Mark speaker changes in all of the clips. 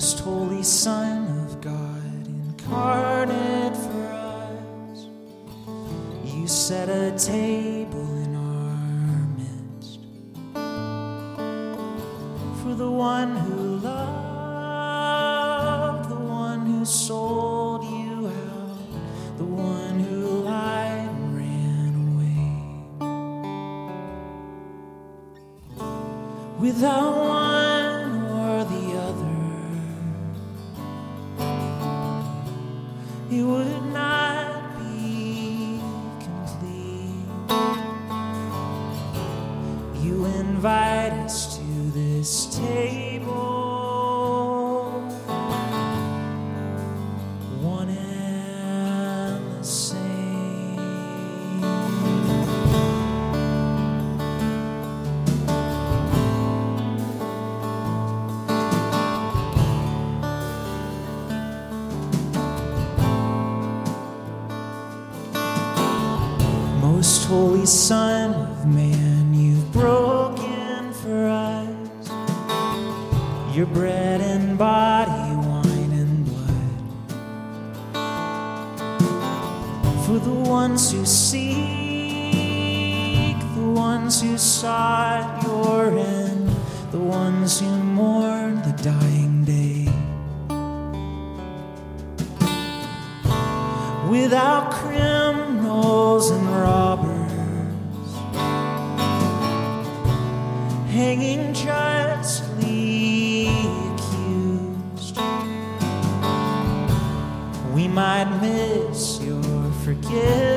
Speaker 1: most holy Son of God, incarnate for us. You set a table in our midst for the one who loved, the one who sold you out, the one who lied and ran away. Without one it would not be complete. You invite us to this table, Most holy Son of Man, you've broken for us your bread and body, wine and blood. For the ones who seek, the ones who sought your end, without criminals and robbers hanging justly accused. We might miss your forgiveness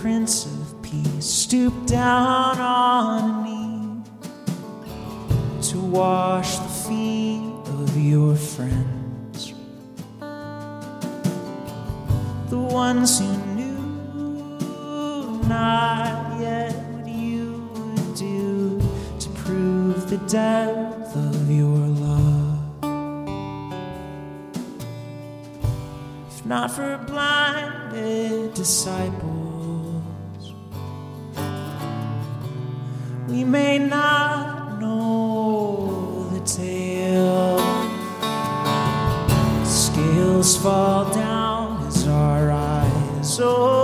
Speaker 1: Prince of Peace, stoop down on a knee to wash the feet of your friends, the ones who knew not yet what you would do to prove the depth of your love. if not for blinded disciples, we may not know the tale. Scales fall down as our eyes open.